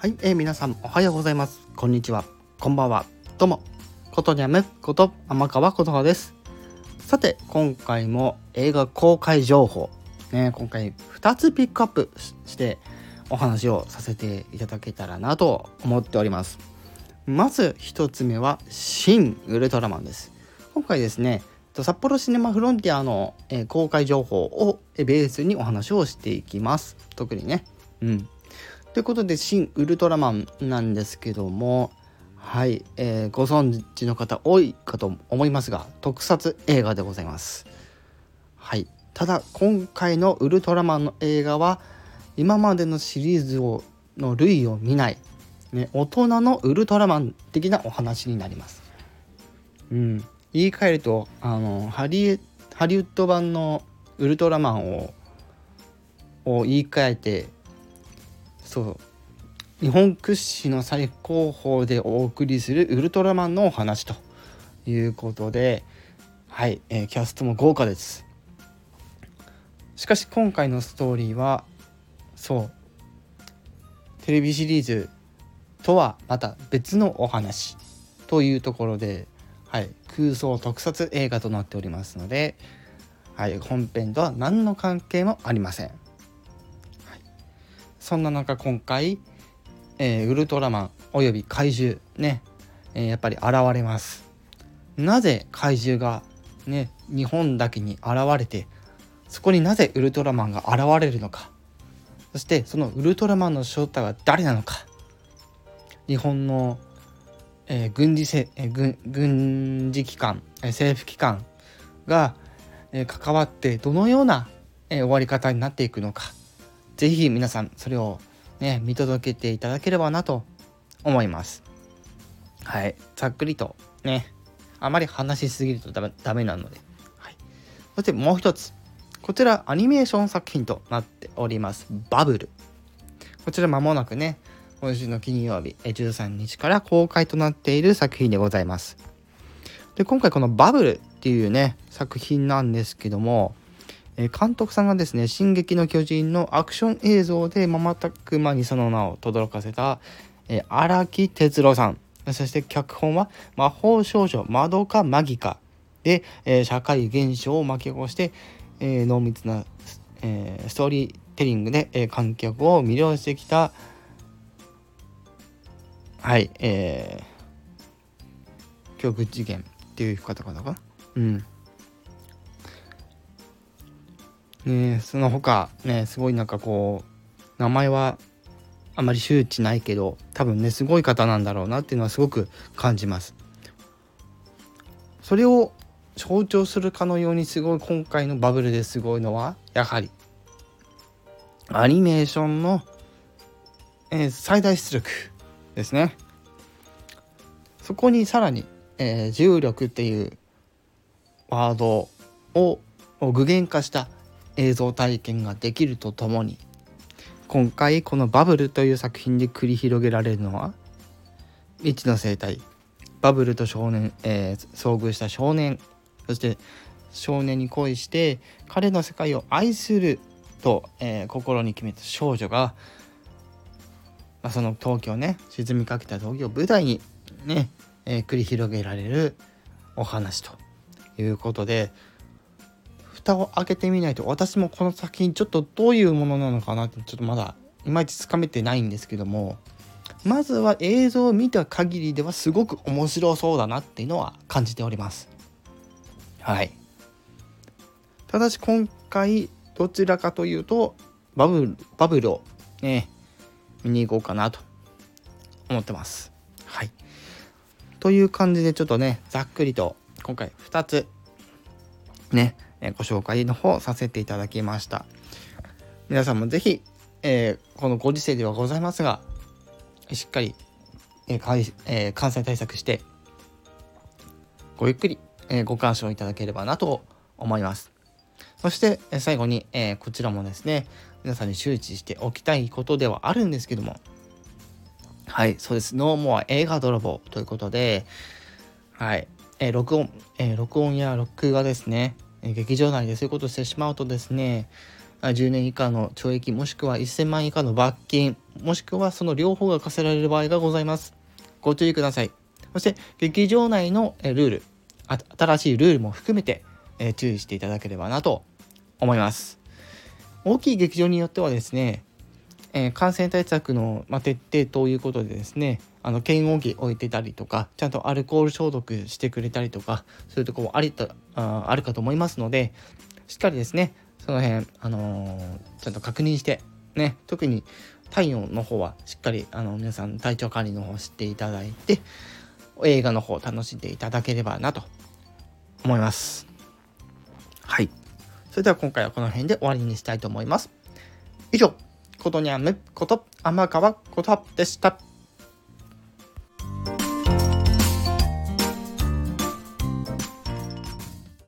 はい、えー、皆さんおはようございます。こんにちは。こんばんは。どうも。ことにゃむこと天川琴葉です。さて、今回も映画公開情報、ね、今回2つピックアップしてお話をさせていただけたらなと思っております。まず1つ目は、新ウルトラマンです。今回ですね、札幌シネマフロンティアの、え公開情報をベースにお話をしていきます。特にね。うん。ということで、新ウルトラマンなんですけども、はい、えー、ご存知の方多いかと思いますが、特撮映画でございます。はい。ただ、今回のウルトラマンの映画は、今までのシリーズをの類を見ない、ね、大人のウルトラマン的なお話になります。うん。言い換えると、あの、ハリハリウッド版のウルトラマンをを言い換えてそう日本屈指の最高峰でお送りするウルトラマンのお話ということではい、えー、キャストも豪華ですしかし今回のストーリーはそうテレビシリーズとはまた別のお話というところで、はい、空想特撮映画となっておりますので、はい、本編とは何の関係もありません。そんな中今回、えー、ウルトラマンおよび怪獣ね、えー、やっぱり現れます。なぜ怪獣がね日本だけに現れてそこになぜウルトラマンが現れるのか。そしてそのウルトラマンの正体は誰なのか。日本の、えー、軍事せ、えー、軍軍事機関、えー、政府機関が、えー、関わってどのような、えー、終わり方になっていくのか。ぜひ皆さんそれをね見届けていただければなと思います。はい。ざっくりとねあまり話しすぎるとダメなので、はい、そしてもう一つ。こちらアニメーション作品となっております。バブル。こちら間もなくね。今週の金曜日13日から公開となっている作品でございます。で今回このバブルっていうね作品なんですけどもえ監督さんがですね「進撃の巨人」のアクション映像で瞬く間にその名を轟かせた荒、え木哲郎さん。そして脚本は「魔法少女まどかマギカ」で、えー、社会現象を巻き起こして、えー、濃密な、えー、ストーリーテリングで、え観客を魅了してきたはいえー、教育事件っていう方々かな？うん。ねその他ねすごいなんかこう名前はあまり周知ないけど多分ねすごい方なんだろうなっていうのはすごく感じます。それを象徴するかのようにすごい今回のバブルですごいのはやはりアニメーションの、えー、最大出力ですね。そこにさらに、えー、重力っていうワードを具現化した映像体験ができるとともに今回この「バブル」という作品で繰り広げられるのは未知の生態バブルと少年、えー、遭遇した少年そして少年に恋して彼の世界を愛すると、えー、心に決めた少女が、まあ、その東京ね沈みかけた東京を舞台にね、えー、繰り広げられるお話ということで蓋を開けてみないと私もこの作品ちょっとどういうものなのかなってちょっとまだいまいちつかめてないんですけどもまずは映像を見た限りではすごく面白そうだなっていうのは感じております。はい。ただし今回どちらかというとバブルバブルをね見に行こうかなと思ってます。はい。という感じでちょっとねざっくりと今回2つねえご紹介の方させていただきました。皆さんも是非、えー、このご時世ではございますが、しっかり、えーえー、感染対策して、ごゆっくり、えご鑑賞いただければなと思います。そして、え最後に、えこちらもですね、皆さんに周知しておきたいことではあるんですけども、はい、そうです。ノーモア映画泥棒ということで、はい、え、録音、え、録音や録画ですね、劇場内でそういうことをしてしまうとですね10年以下の懲役もしくは1000万以下の罰金もしくはその両方が課せられる場合がございます。ご注意ください。そして劇場内のルール新しいルールも含めて注意していただければなと思います。大きい劇場によってはですね感染対策の徹底ということでですねあの検温器置いてたりとかちゃんとアルコール消毒してくれたりとかそういうとこもありとああるかと思いますのでしっかりですねその辺、あのー、ちゃんと確認してね特に体温の方はしっかりあの皆さん体調管理の方を知っていただいて映画の方を楽しんでいただければなと思います。はい。それでは今回はこの辺で終わりにしたいと思います。以上ことにゃむこと天川ことでした。